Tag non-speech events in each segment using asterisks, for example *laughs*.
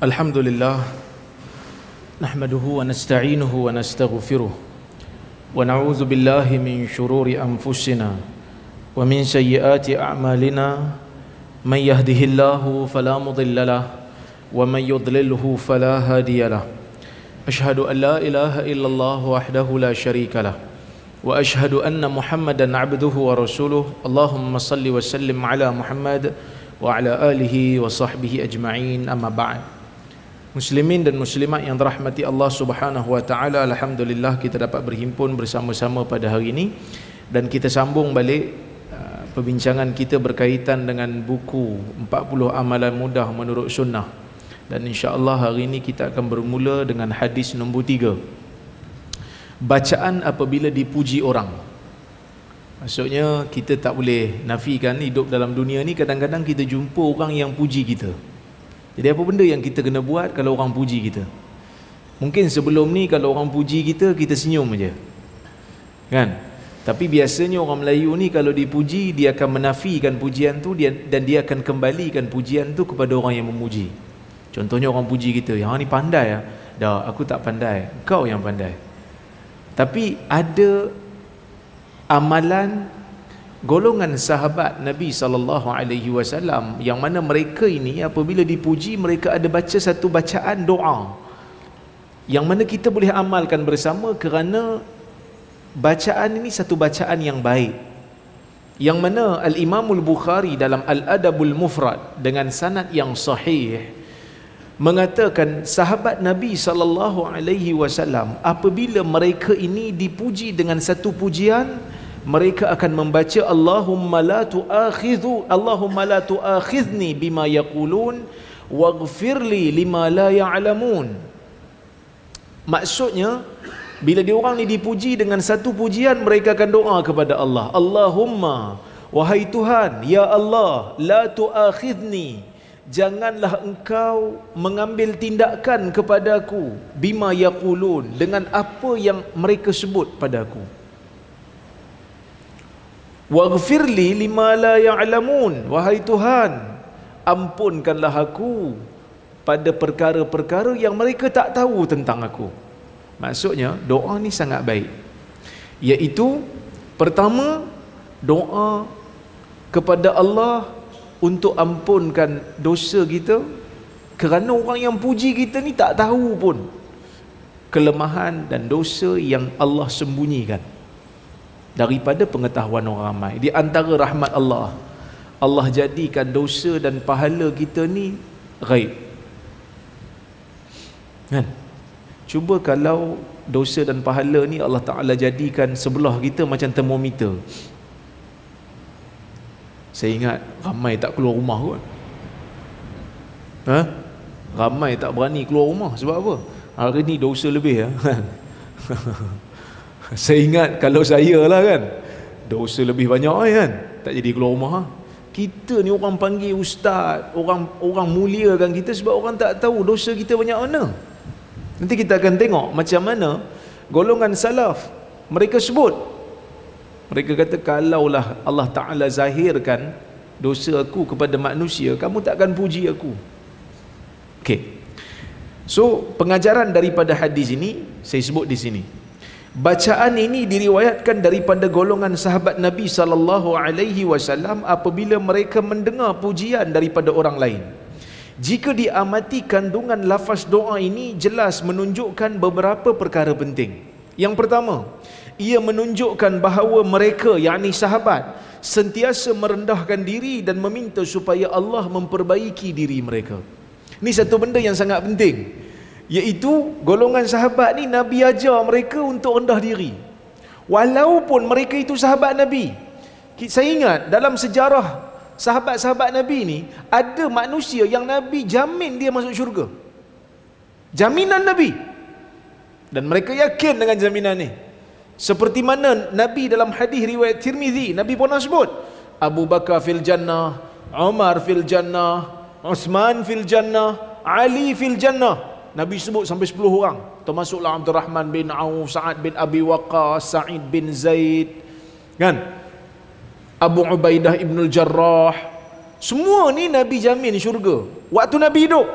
الحمد لله نحمده ونستعينه ونستغفره ونعوذ بالله من شرور أنفسنا ومن سيئات أعمالنا. من يهده الله فلا مضل له ومن يضلله فلا هادي له. أشهد أن لا إله إلا الله وحده لا شريك له وأشهد أن محمدا عبده ورسوله. اللهم صل وسلم على محمد وعلى آله وصحبه أجمعين. أما بعد Muslimin dan muslimat yang dirahmati Allah Subhanahu wa taala, alhamdulillah kita dapat berhimpun bersama-sama pada hari ini dan kita sambung balik uh, perbincangan kita berkaitan dengan buku 40 amalan mudah menurut sunnah. Dan insya-Allah hari ini kita akan bermula dengan hadis nombor 3. Bacaan apabila dipuji orang. Maksudnya kita tak boleh nafikan hidup dalam dunia ni kadang-kadang kita jumpa orang yang puji kita. Jadi apa benda yang kita kena buat kalau orang puji kita? Mungkin sebelum ni kalau orang puji kita, kita senyum aja. Kan? Tapi biasanya orang Melayu ni kalau dipuji, dia akan menafikan pujian tu dia, dan dia akan kembalikan pujian tu kepada orang yang memuji. Contohnya orang puji kita, yang ni pandai ya. Dah, aku tak pandai. Kau yang pandai. Tapi ada amalan golongan sahabat Nabi sallallahu alaihi wasallam yang mana mereka ini apabila dipuji mereka ada baca satu bacaan doa. Yang mana kita boleh amalkan bersama kerana bacaan ini satu bacaan yang baik. Yang mana al-Imam al-Bukhari dalam Al-Adabul Mufrad dengan sanad yang sahih mengatakan sahabat Nabi sallallahu alaihi wasallam apabila mereka ini dipuji dengan satu pujian mereka akan membaca Allahumma la tu'akhidhu Allahumma la tu'akhidhni bima yaqulun waghfirli lima la ya'lamun. Maksudnya bila dia orang ni dipuji dengan satu pujian mereka akan doa kepada Allah. Allahumma wahai Tuhan ya Allah la tu'akhidhni janganlah engkau mengambil tindakan kepadaku bima yaqulun dengan apa yang mereka sebut padaku Waghfirli lima la ya'lamun. Wahai Tuhan Ampunkanlah aku Pada perkara-perkara yang mereka tak tahu tentang aku. Maksudnya doa ni sangat baik. Iaitu Pertama Doa Kepada Allah Untuk ampunkan dosa kita. Kerana orang yang puji kita ni tak tahu pun Kelemahan dan dosa yang Allah sembunyikan daripada pengetahuan orang ramai. Di antara rahmat Allah Allah jadikan dosa dan pahala kita ni ghaib. Kan? Cuba kalau dosa dan pahala ni Allah Taala jadikan sebelah kita macam termometer. Saya ingat ramai tak keluar rumah kot. Ha? ramai tak berani keluar rumah sebab apa? Hari ni dosa lebih ya *laughs* *laughs* Saya ingat kalau saya lah kan. Dosa lebih banyak kan. Tak jadi keluar rumah ha? Kita ni orang panggil ustaz Orang orang muliakan kita Sebab orang tak tahu dosa kita banyak mana. Nanti kita akan tengok macam mana Golongan salaf Mereka sebut. Mereka kata kalaulah Allah Ta'ala zahirkan Dosa aku kepada manusia Kamu takkan puji aku. Okay So pengajaran daripada hadis ini Saya sebut di sini Bacaan ini diriwayatkan daripada golongan sahabat Nabi sallallahu alaihi wasallam apabila mereka mendengar pujian daripada orang lain. Jika diamati kandungan lafaz doa ini jelas menunjukkan beberapa perkara penting. Yang pertama, ia menunjukkan bahawa mereka yakni sahabat sentiasa merendahkan diri dan meminta supaya Allah memperbaiki diri mereka. Ini satu benda yang sangat penting iaitu golongan sahabat ni Nabi ajar mereka untuk rendah diri. Walaupun mereka itu sahabat Nabi. Saya ingat dalam sejarah sahabat-sahabat Nabi ni ada manusia yang Nabi jamin dia masuk syurga. Jaminan Nabi. Dan mereka yakin dengan jaminan ni. Seperti mana Nabi dalam hadis riwayat Tirmizi Nabi pernah sebut Abu Bakar fil jannah Umar fil jannah Uthman fil jannah Ali fil jannah Nabi sebut sampai 10 orang. Termasuklah Abdul Rahman bin Auf, Sa'ad bin Abi Waqqas, Sa'id bin Zaid kan? Abu Ubaidah ibn al-Jarrah semua ni Nabi jamin syurga. Waktu Nabi hidup.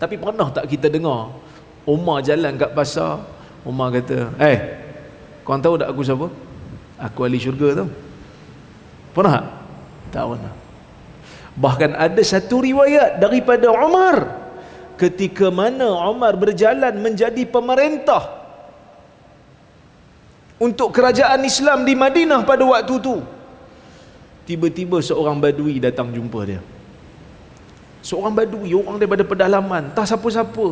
Tapi pernah tak kita dengar Umar jalan kat pasar. Umar kata Eh Korang tahu tak aku siapa? Aku ahli syurga tu Pernah tak? Tak pernah. Bahkan ada satu riwayat daripada Umar Ketika mana Umar berjalan menjadi pemerintah Untuk kerajaan Islam di Madinah pada waktu tu Tiba-tiba seorang badui datang jumpa dia. Seorang badui, orang daripada pedalaman Tak siapa-siapa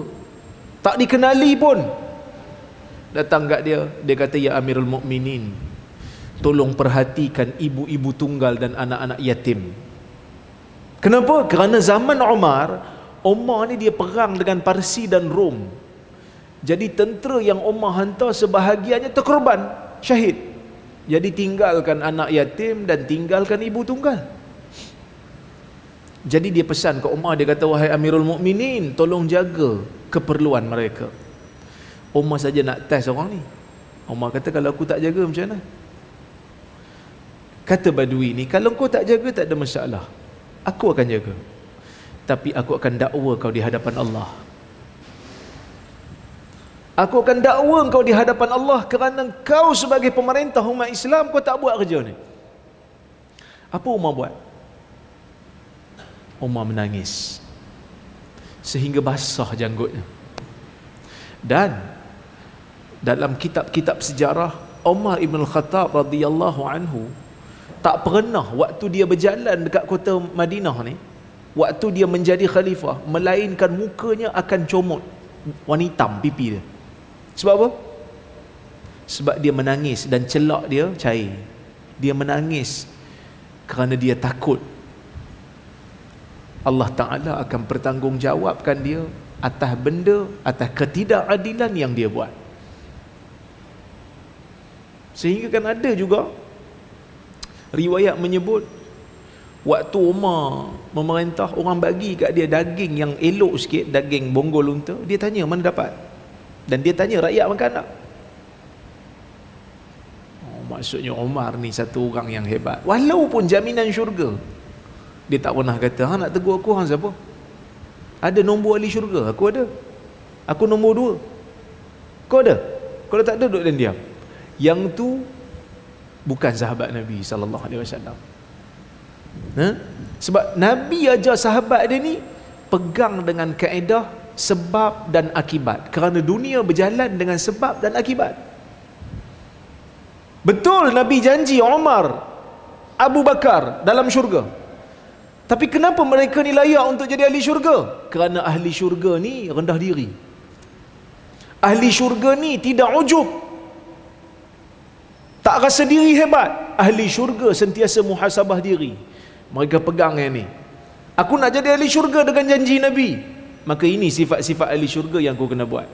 Tak dikenali pun. Datang kat dia Dia kata, Ya Amirul Mukminin, Tolong perhatikan ibu-ibu tunggal dan anak-anak yatim. Kenapa? Kerana zaman Umar Umar ni dia perang dengan Parsi dan Rom Jadi tentera yang Umar hantar sebahagiannya terkorban Syahid jadi tinggalkan anak yatim dan tinggalkan ibu tunggal. Jadi dia pesan ke Umar dia kata wahai Amirul Mukminin tolong jaga keperluan mereka. Umar saja nak test orang ni. Umar kata kalau aku tak jaga macam mana? Kata Badui ni kalau kau tak jaga tak ada masalah. Aku akan jaga. Tapi aku akan dakwa kau di hadapan Allah. Aku akan dakwa kau di hadapan Allah kerana kau sebagai pemerintah umat Islam kau tak buat kerja ni. Apa Umar buat? Umar menangis. Sehingga basah janggutnya. Dan dalam kitab-kitab sejarah Umar Ibn Khattab radhiyallahu anhu tak pernah waktu dia berjalan dekat kota Madinah ni waktu dia menjadi khalifah melainkan mukanya akan comot warna hitam pipi dia sebab apa? Sebab dia menangis dan celak dia cair. Dia menangis kerana dia takut Allah Ta'ala akan bertanggungjawabkan dia atas benda, atas ketidakadilan yang dia buat. Sehingga kan ada juga riwayat menyebut waktu Umar memerintah orang bagi kat dia daging yang elok sikit, daging bonggol unta, dia tanya mana dapat? Dan dia tanya rakyat makan tak? Oh, maksudnya Omar ni satu orang yang hebat. Walaupun jaminan syurga. Dia tak pernah kata, ha nak tegur aku hang siapa? Ada nombor ahli syurga? Aku ada. Aku nombor dua. Kau ada? Kalau tak ada, duduk dan diam. Yang tu bukan sahabat Nabi sallallahu alaihi wasallam. Ha? Sebab Nabi ajar sahabat dia ni pegang dengan kaedah sebab dan akibat. Kerana dunia berjalan dengan sebab dan akibat. Betul Nabi janji Umar Abu Bakar dalam syurga. Tapi kenapa mereka ni layak untuk jadi ahli syurga? Kerana ahli syurga ni rendah diri. Ahli syurga ni tidak ujub tak rasa diri hebat. Ahli syurga sentiasa muhasabah diri. Mereka pegang yang ni. Aku nak jadi ahli syurga dengan janji Nabi. Maka ini sifat-sifat ahli syurga yang kau kena buat.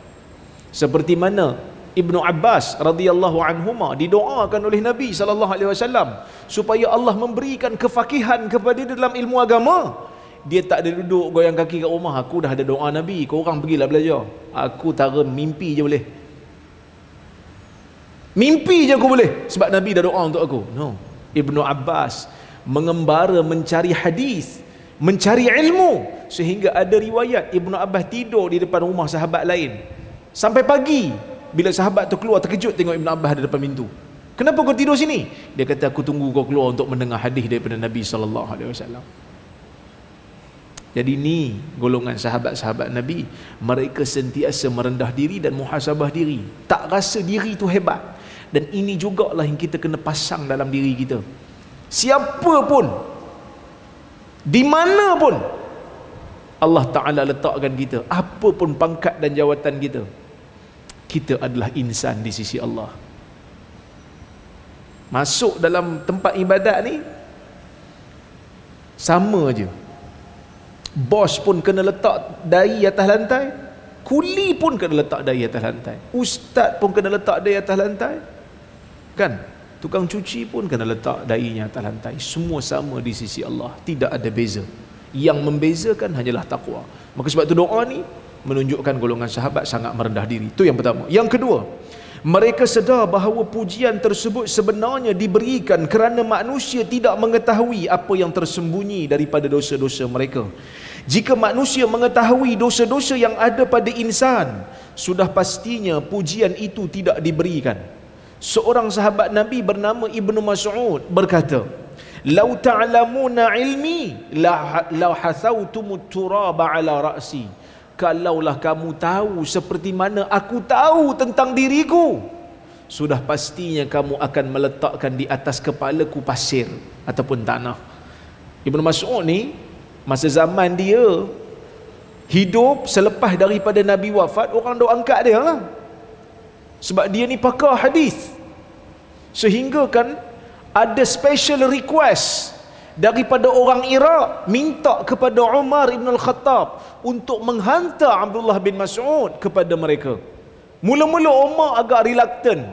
Seperti mana Ibnu Abbas radhiyallahu anhuma didoakan oleh Nabi sallallahu alaihi wasallam supaya Allah memberikan kefakihan kepada dia dalam ilmu agama. Dia tak ada duduk goyang kaki kat rumah. Aku dah ada doa Nabi. Kau orang pergilah belajar. Aku tara mimpi je boleh mimpi je aku boleh. Sebab Nabi dah doa untuk aku. No. Ibnu Abbas mengembara mencari hadis mencari ilmu sehingga ada riwayat Ibnu Abbas tidur di depan rumah sahabat lain. Sampai pagi bila sahabat tu keluar terkejut tengok Ibnu Abbas ada depan pintu. Kenapa kau tidur sini? Dia kata aku tunggu kau keluar untuk mendengar hadis daripada Nabi sallallahu alaihi wasallam. Jadi ni golongan sahabat-sahabat Nabi. Mereka sentiasa merendah diri dan muhasabah diri. Tak rasa diri tu hebat dan ini jugalah yang kita kena pasang dalam diri kita. Siapa pun di mana pun Allah Ta'ala letakkan kita apa pun pangkat dan jawatan kita kita adalah insan di sisi Allah. Masuk dalam tempat ibadat ni sama je bos pun kena letak dari atas lantai kuli pun kena letak dari atas lantai ustaz pun kena letak dari atas lantai kan Tukang cuci pun kena letak dainya atas lantai. Semua sama di sisi Allah. Tidak ada beza. Yang membezakan hanyalah takwa. Maka sebab itu doa ni menunjukkan golongan sahabat sangat merendah diri. Itu yang pertama. Yang kedua, Mereka sedar bahawa pujian tersebut sebenarnya diberikan kerana manusia tidak mengetahui apa yang tersembunyi daripada dosa-dosa mereka. Jika manusia mengetahui dosa-dosa yang ada pada insan, sudah pastinya pujian itu tidak diberikan. Seorang sahabat Nabi bernama Ibnu Mas'ud berkata, "Lau ta'lamuna ilmi la la hasautumut turaba ala ra'si." kalaulah kamu tahu seperti mana aku tahu tentang diriku sudah pastinya kamu akan meletakkan di atas kepalaku pasir ataupun tanah Ibn Mas'ud ni masa zaman dia hidup selepas daripada Nabi wafat orang dok angkat dia lah sebab dia ni pakar hadis sehingga kan ada special request daripada orang Iraq minta kepada Umar ibn al-Khattab untuk menghantar Abdullah bin Mas'ud kepada mereka. Mula-mula Umar agak reluctant.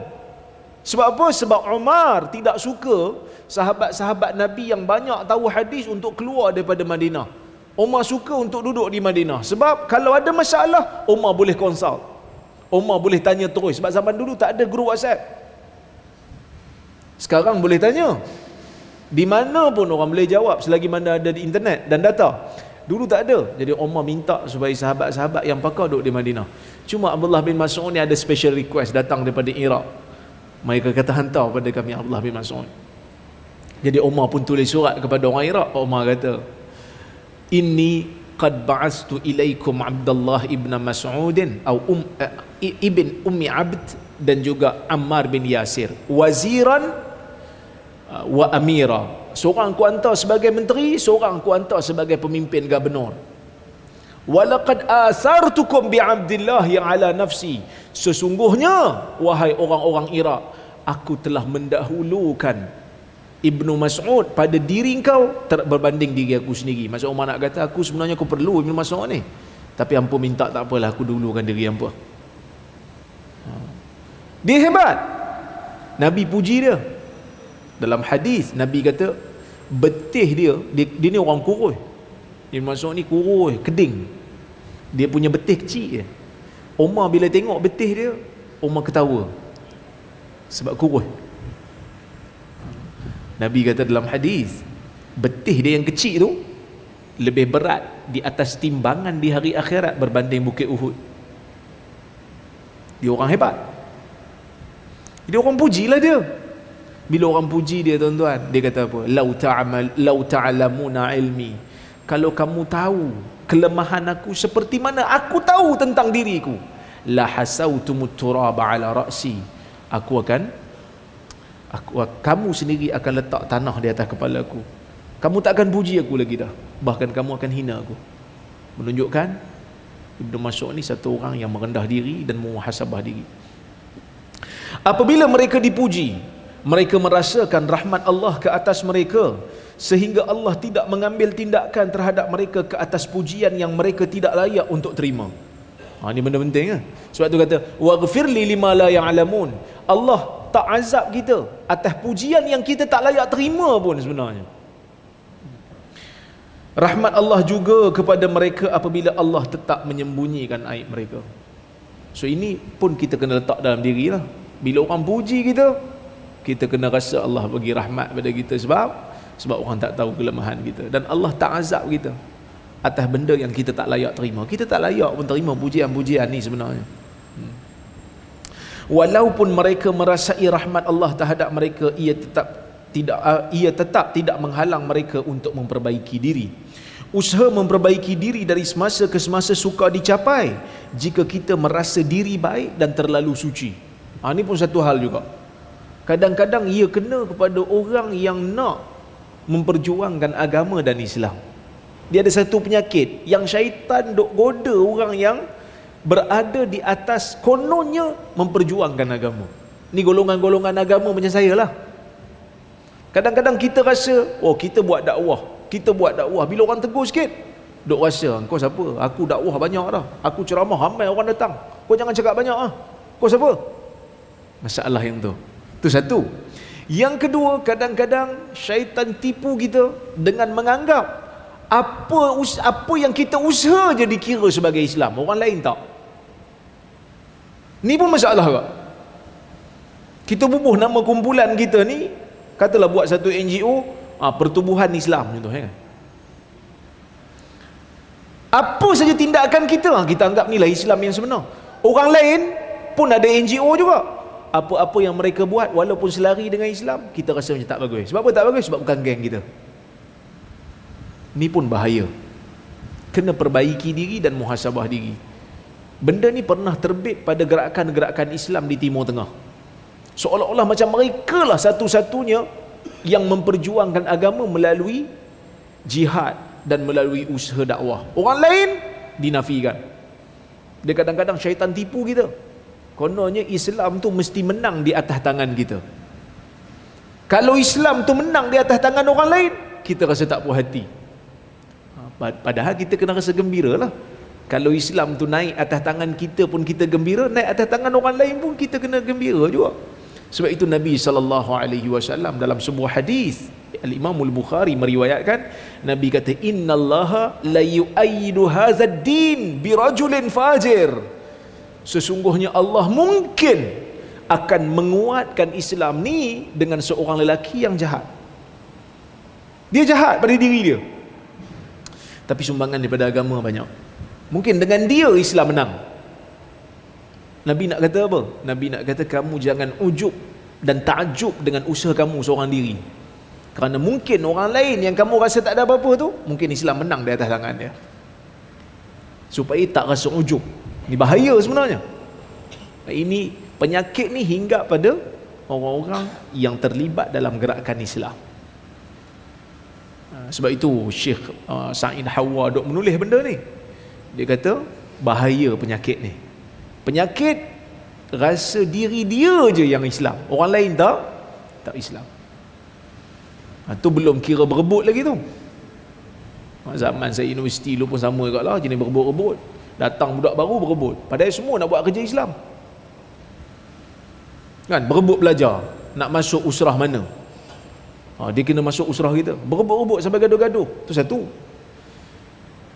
Sebab apa? Sebab Umar tidak suka sahabat-sahabat Nabi yang banyak tahu hadis untuk keluar daripada Madinah. Umar suka untuk duduk di Madinah. Sebab kalau ada masalah, Umar boleh konsult. Umar boleh tanya terus. Sebab zaman dulu tak ada guru WhatsApp. Sekarang boleh tanya. Di mana pun orang boleh jawab selagi mana ada di internet dan data. Dulu tak ada. Jadi Umar minta supaya sahabat-sahabat yang pakar duduk di Madinah. Cuma Abdullah bin Mas'ud ni ada special request datang daripada Iraq. Mereka kata hantar kepada kami Abdullah bin Mas'ud. Jadi Umar pun tulis surat kepada orang Iraq. Umar kata, Inni qad ba'astu ilaikum Abdullah ibn Mas'udin atau um, uh, ibn Ummi Abd dan juga Ammar bin Yasir. Waziran Uh, wa amira seorang aku hantar sebagai menteri seorang aku hantar sebagai pemimpin gubernur walaqad asartukum bi abdillah yang ala nafsi sesungguhnya wahai orang-orang Iraq aku telah mendahulukan Ibnu Mas'ud pada diri engkau ter- berbanding diri aku sendiri. Maksud Umar nak kata aku sebenarnya aku perlu Ibnu Mas'ud ni. Tapi hampa minta tak apalah aku dulukan diri hampa. Ha. Dia hebat. Nabi puji dia. Dalam hadis Nabi kata betih dia dia, dia ni orang kurus. Dia masuk ni kurus keding. Dia punya betih kecil je. Umar bila tengok betih dia Umar ketawa. Sebab kurus Nabi kata dalam hadis betih dia yang kecil tu lebih berat di atas timbangan di hari akhirat berbanding bukit Uhud dia orang hebat dia orang pujilah dia bila orang puji dia tuan-tuan, dia kata apa? Lau ta'amal lau ta'lamuna ilmi. Kalau kamu tahu kelemahan aku seperti mana aku tahu tentang diriku, la hasautumut turaba ala ra'si. Aku akan aku kamu sendiri akan letak tanah di atas kepala aku. Kamu tak akan puji aku lagi dah. Bahkan kamu akan hina aku. Menunjukkan Ibnu Mas'ud ni satu orang yang merendah diri dan memuhasabah diri. Apabila mereka dipuji, mereka merasakan rahmat Allah ke atas mereka sehingga Allah tidak mengambil tindakan terhadap mereka ke atas pujian yang mereka tidak layak untuk terima. Ha ini benda penting kan? Sebab tu kata waghfirli lima la ya'lamun. Allah tak azab kita atas pujian yang kita tak layak terima pun sebenarnya. Rahmat Allah juga kepada mereka apabila Allah tetap menyembunyikan aib mereka. So ini pun kita kena letak dalam diri lah. Bila orang puji kita, kita kena rasa Allah bagi rahmat pada kita sebab sebab orang tak tahu kelemahan kita dan Allah tak azab kita atas benda yang kita tak layak terima kita tak layak pun terima pujian-pujian ni sebenarnya. Walaupun mereka merasai rahmat Allah terhadap mereka ia tetap tidak uh, ia tetap tidak menghalang mereka untuk memperbaiki diri. Usaha memperbaiki diri dari semasa ke semasa suka dicapai jika kita merasa diri baik dan terlalu suci. Ha, ini pun satu hal juga. Kadang-kadang ia kena kepada orang yang nak memperjuangkan agama dan Islam. Dia ada satu penyakit yang syaitan dok goda orang yang berada di atas kononnya memperjuangkan agama. Ni golongan-golongan agama macam saya lah. Kadang-kadang kita rasa oh kita buat dakwah kita buat dakwah. Bila orang tegur sikit dok rasa kau siapa? Aku dakwah banyak dah. Aku ceramah ramai orang datang. Kau jangan cakap banyak ah. Kau siapa? Masalah yang tu. Itu satu. Yang kedua, kadang-kadang syaitan tipu kita dengan menganggap apa apa yang kita usaha je dikira sebagai Islam. Orang lain tak. Ni pun masalah kak. kita bubuh nama kumpulan kita ni katalah buat satu NGO ah, pertubuhan Islam contoh ya kan apa saja tindakan kita ah, kita anggap inilah Islam yang sebenar orang lain pun ada NGO juga apa-apa yang mereka buat walaupun selari dengan Islam kita rasa macam tak bagus sebab apa tak bagus sebab bukan geng kita ni pun bahaya. Kena perbaiki diri dan muhasabah diri. Benda ni pernah terbit pada gerakan-gerakan Islam di Timur Tengah. Seolah-olah macam mereka lah satu-satunya yang memperjuangkan agama melalui jihad dan melalui usaha dakwah. Orang lain dinafikan. Dia kadang-kadang syaitan tipu kita. Kononnya Islam tu mesti menang di atas tangan kita. Kalau Islam tu menang di atas tangan orang lain kita rasa tak puas hati. ha, padahal kita kena rasa gembira lah. Kalau Islam tu naik atas tangan kita pun kita gembira naik atas tangan orang lain pun kita kena gembira juga. Sebab itu Nabi wasallam dalam sebuah hadis Al-Imam Al-Bukhari meriwayatkan Nabi kata innallaha la yu'ayyidu hadzal din bi rajulin fajir. Sesungguhnya Allah mungkin akan menguatkan Islam ni dengan seorang lelaki yang jahat. Dia jahat pada diri dia tapi sumbangan daripada agama banyak mungkin dengan dia Islam menang Nabi nak kata apa? Nabi nak kata kamu jangan ujub dan takjub dengan usaha kamu seorang diri. Kerana mungkin orang lain yang kamu rasa tak ada apa-apa tu, mungkin Islam menang di atas tangan dia. Supaya tak rasa ujub. Ini bahaya sebenarnya. Ini penyakit ni hingga pada orang-orang yang terlibat dalam gerakan Islam. Ha, sebab itu Syekh uh, Sa'id Hawa duk menulis benda ni. Dia kata bahaya penyakit ni. Penyakit rasa diri dia je yang Islam. Orang lain tak tak Islam. Ha, tu belum kira berebut lagi tu. Zaman saya universiti lu pun sama juga lah jenis berebut-rebut. Datang budak baru berebut. Padahal semua nak buat kerja Islam. Kan berebut belajar. Nak masuk usrah mana ha, dia kena masuk usrah kita berebut-rebut sampai gaduh-gaduh tu satu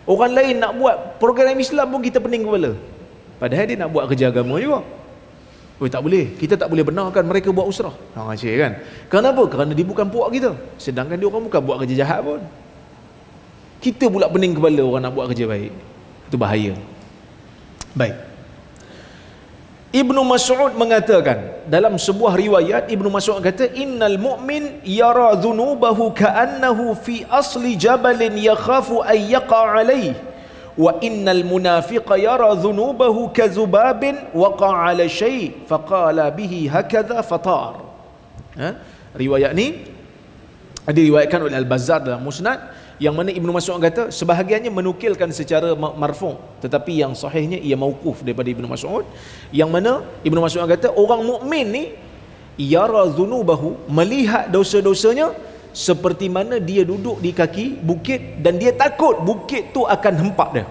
orang lain nak buat program Islam pun kita pening kepala Padahal dia nak buat kerja agama juga. Oh tak boleh. Kita tak boleh benarkan mereka buat usrah. Ha cik kan. Kenapa? Kerana dia bukan puak kita. Sedangkan dia orang bukan buat kerja jahat pun. Kita pula pening kepala orang nak buat kerja baik. Itu bahaya. Baik. Ibnu Mas'ud mengatakan dalam sebuah riwayat Ibnu Mas'ud kata innal mu'min yara dhunubahu ka'annahu fi asli jabalin yakhafu ay yaqa alayhi. Wa innal munafiqa yara dhunubahu kazubabin waqa ala shay faqala bihi hakadha fatar. Ha? riwayat ni diriwayatkan oleh Al-Bazzar dalam Musnad yang mana Ibnu Mas'ud kata sebahagiannya menukilkan secara marfu tetapi yang sahihnya ia mauquf daripada Ibnu Mas'ud. Yang mana Ibnu Mas'ud kata orang mukmin ni yara dhunubahu melihat dosa-dosanya seperti mana dia duduk di kaki bukit dan dia takut bukit tu akan hempak dia.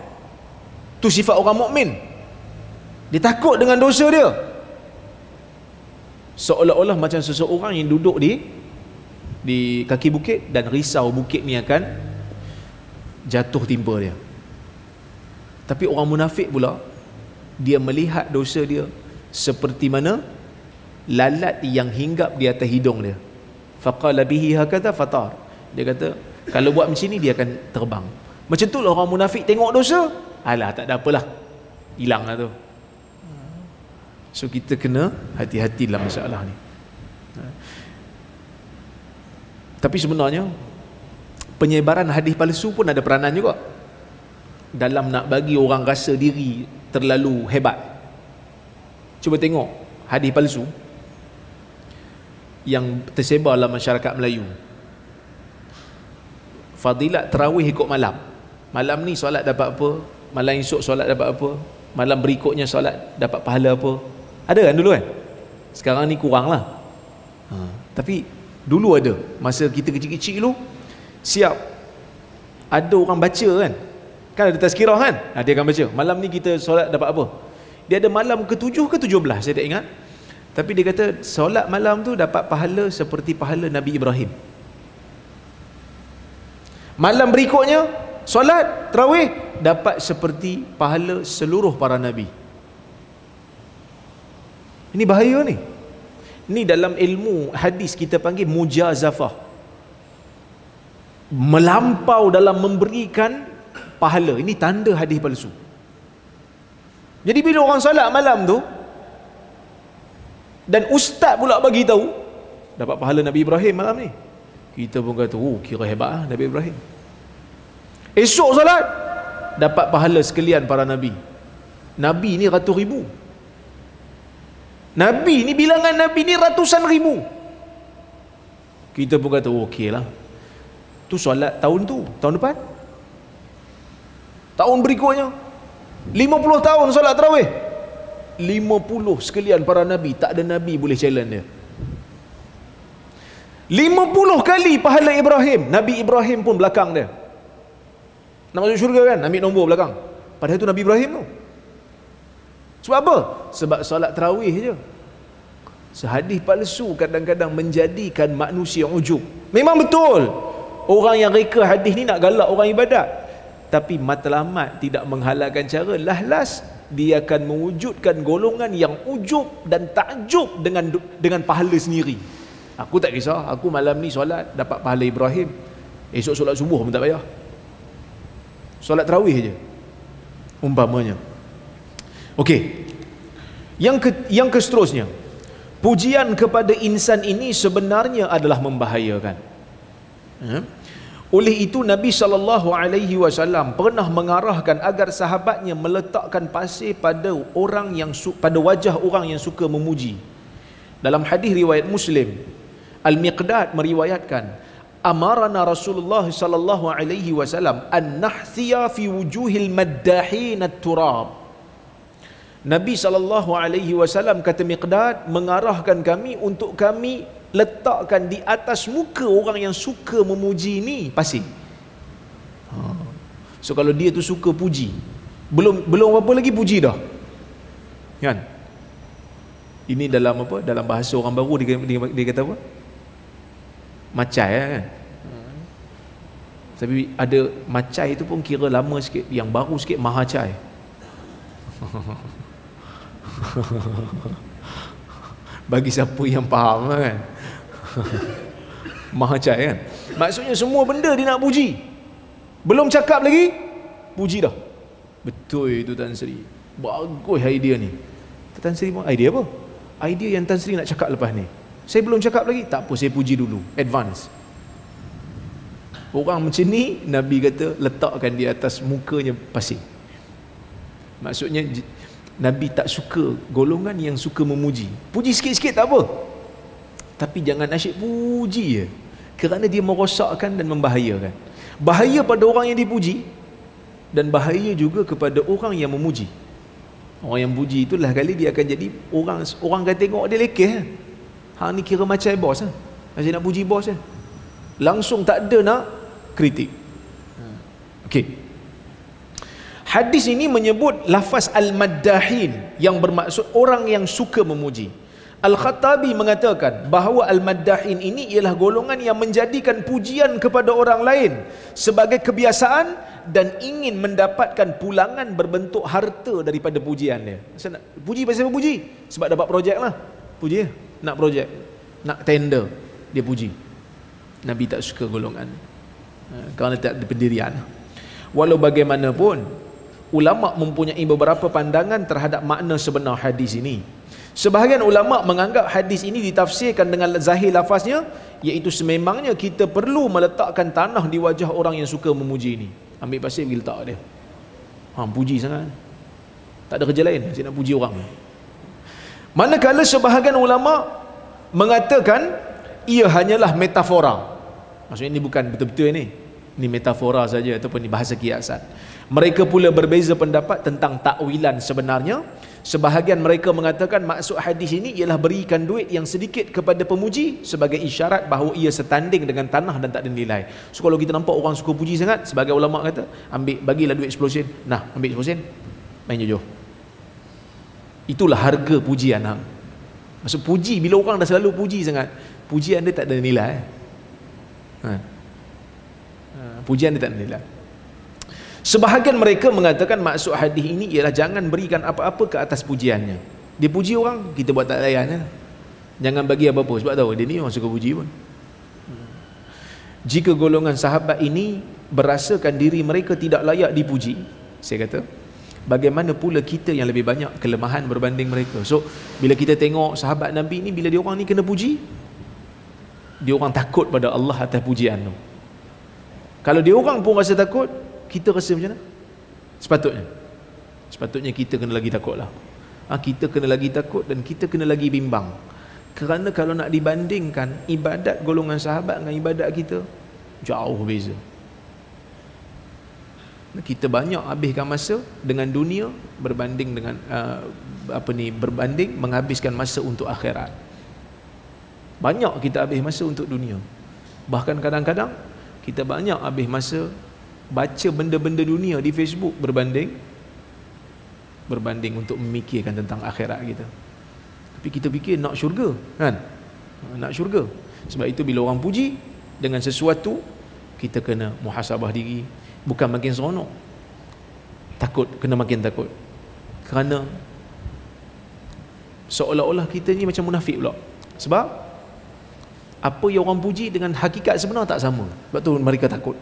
Tu sifat orang mukmin. Dia takut dengan dosa dia. Seolah-olah macam seseorang yang duduk di di kaki bukit dan risau bukit ni akan jatuh timpa dia. Tapi orang munafik pula dia melihat dosa dia seperti mana lalat yang hinggap di atas hidung dia. Faqala bihi hakadha fatar. Dia kata kalau buat macam ni dia akan terbang. Macam tu lah orang munafik tengok dosa. Alah tak ada apalah. Hilang lah tu. So kita kena hati-hati dalam masalah ni. Tapi sebenarnya penyebaran hadis palsu pun ada peranan juga. Dalam nak bagi orang rasa diri terlalu hebat. Cuba tengok hadis palsu yang tersebar dalam masyarakat Melayu. Fadilat terawih ikut malam. Malam ni solat dapat apa? Malam esok solat dapat apa? Malam berikutnya solat dapat pahala apa? Ada kan dulu kan? Sekarang ni kurang lah ha. tapi dulu ada. Masa kita kecil-kecil dulu siap ada orang baca kan kan ada tazkirah kan ha, dia akan baca malam ni kita solat dapat apa dia ada malam ke-7 ke 17 saya tak ingat tapi dia kata solat malam tu dapat pahala seperti pahala Nabi Ibrahim. Malam berikutnya solat tarawih dapat seperti pahala seluruh para nabi. Ini bahaya ni. Ni dalam ilmu hadis kita panggil mujazafah. Melampau dalam memberikan pahala. Ini tanda hadis palsu. Jadi bila orang salat malam tu dan ustaz pula bagi tahu dapat pahala Nabi Ibrahim malam ni. Kita pun kata, "Oh, kira hebat ah Nabi Ibrahim." Esok salat dapat pahala sekalian para nabi. Nabi ni ratus ribu. Nabi ni bilangan Nabi ni ratusan ribu. Kita pun kata, oh, okey lah. Tu solat tahun tu, tahun depan. Tahun berikutnya. 50 tahun solat terawih. 50 sekalian para Nabi. Tak ada Nabi boleh challenge dia. 50 kali pahala Ibrahim. Nabi Ibrahim pun belakang dia. Nak masuk syurga kan? Ambil nombor belakang. Padahal itu Nabi Ibrahim tu. Sebab apa? Sebab solat terawih je. Sehadis palsu kadang-kadang menjadikan manusia ujub. Memang betul. Orang yang reka hadis ni nak galak orang ibadat. Tapi matlamat tidak menghalalkan cara. Lahlas dia akan mewujudkan golongan yang ujub dan takjub dengan dengan pahala sendiri. Aku tak kisah. Aku malam ni solat dapat pahala Ibrahim. Esok solat subuh pun tak payah. Solat terawih je. Umpamanya. Okey. Yang ke, yang ke seterusnya. Pujian kepada insan ini sebenarnya adalah membahayakan. Ha? Oleh itu Nabi sallallahu alaihi wasallam pernah mengarahkan agar sahabatnya meletakkan pasir pada orang yang pada wajah orang yang suka memuji. Dalam hadis riwayat Muslim, Al-Miqdad meriwayatkan, amarana Rasulullah sallallahu alaihi wasallam an nahthiya fi wujuhil maddahin at-turab Nabi sallallahu alaihi wasallam kata Miqdad mengarahkan kami untuk kami letakkan di atas muka orang yang suka memuji ni pasir. Ha. So kalau dia tu suka puji, belum belum apa lagi puji dah. Kan? Ini dalam apa? Dalam bahasa orang baru dia, dia, dia kata apa? Macai kan? Tapi ada macai itu pun kira lama sikit, yang baru sikit mahacai. *laughs* bagi siapa yang faham kan *laughs* maha cai kan? Maksudnya semua benda dia nak puji. Belum cakap lagi puji dah. Betul itu Tan Sri. Bagus idea ni. Tan Sri pun idea apa? Idea yang Tan Sri nak cakap lepas ni. Saya belum cakap lagi tak apa saya puji dulu. Advance. Orang macam ni Nabi kata letakkan di atas mukanya pasir. Maksudnya Nabi tak suka golongan yang suka memuji. Puji sikit-sikit tak apa. Tapi jangan asyik puji je. Kerana dia merosakkan dan membahayakan. Bahaya pada orang yang dipuji dan bahaya juga kepada orang yang memuji. Orang yang puji itulah kali dia akan jadi orang orang akan tengok dia lekeh. Ha ni kira macam bos ah. Masih nak puji bos ah. Langsung tak ada nak kritik. Okey. Hadis ini menyebut lafaz al-maddahin yang bermaksud orang yang suka memuji. Al-Khattabi mengatakan bahawa al-maddahin ini ialah golongan yang menjadikan pujian kepada orang lain sebagai kebiasaan dan ingin mendapatkan pulangan berbentuk harta daripada pujian dia. Nak puji pasal puji? Sebab dapat projek lah. Puji Nak projek. Nak tender. Dia puji. Nabi tak suka golongan. Ha, kerana tak ada pendirian. Walau bagaimanapun, ulama mempunyai beberapa pandangan terhadap makna sebenar hadis ini. Sebahagian ulama menganggap hadis ini ditafsirkan dengan zahir lafaznya iaitu sememangnya kita perlu meletakkan tanah di wajah orang yang suka memuji ini. Ambil pasir pergi letak dia. Ha, puji sangat. Tak ada kerja lain, saya nak puji orang. Manakala sebahagian ulama mengatakan ia hanyalah metafora. Maksudnya ini bukan betul-betul ini. Ini metafora saja ataupun ini bahasa kiasan. Mereka pula berbeza pendapat tentang takwilan sebenarnya. Sebahagian mereka mengatakan maksud hadis ini ialah berikan duit yang sedikit kepada pemuji sebagai isyarat bahawa ia setanding dengan tanah dan tak ada nilai. So kalau kita nampak orang suka puji sangat, sebagai ulama kata, ambil bagilah duit 10 sen. Nah, ambil 10 sen. Main jujur. Itulah harga pujian hang. Maksud puji bila orang dah selalu puji sangat, pujian dia tak ada nilai. Ha pujian dia tak nilai. Sebahagian mereka mengatakan maksud hadis ini ialah jangan berikan apa-apa ke atas pujiannya. Dia puji orang, kita buat tak layan. Ya? Jangan bagi apa-apa sebab tahu dia ni orang suka puji pun. Jika golongan sahabat ini berasakan diri mereka tidak layak dipuji, saya kata, bagaimana pula kita yang lebih banyak kelemahan berbanding mereka. So, bila kita tengok sahabat Nabi ni bila dia orang ni kena puji, dia orang takut pada Allah atas pujian tu. Kalau dia orang pun rasa takut, kita rasa macam mana? Sepatutnya. Sepatutnya kita kena lagi takutlah. Ha, kita kena lagi takut dan kita kena lagi bimbang. Kerana kalau nak dibandingkan ibadat golongan sahabat dengan ibadat kita jauh beza. Kita banyak habiskan masa dengan dunia berbanding dengan uh, apa ni berbanding menghabiskan masa untuk akhirat. Banyak kita habis masa untuk dunia. Bahkan kadang-kadang kita banyak habis masa baca benda-benda dunia di Facebook berbanding berbanding untuk memikirkan tentang akhirat kita. Tapi kita fikir nak syurga kan? Nak syurga. Sebab itu bila orang puji dengan sesuatu kita kena muhasabah diri, bukan makin seronok. Takut, kena makin takut. Kerana seolah-olah kita ni macam munafik pula. Sebab apa yang orang puji dengan hakikat sebenar tak sama. Sebab tu mereka takut.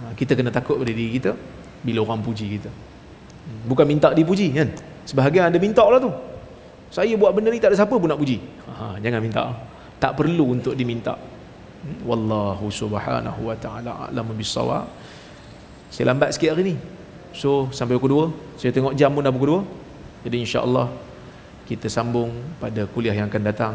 Ha, kita kena takut pada diri kita bila orang puji kita. Bukan minta dipuji kan? Sebahagian ada minta lah tu. Saya buat benda ni tak ada siapa pun nak puji. Ha, jangan minta. Tak perlu untuk diminta. Wallahu subhanahu wa ta'ala a'lamu bisawab. Saya lambat sikit hari ni. So sampai pukul 2. Saya tengok jam pun dah pukul 2. Jadi insya-Allah kita sambung pada kuliah yang akan datang.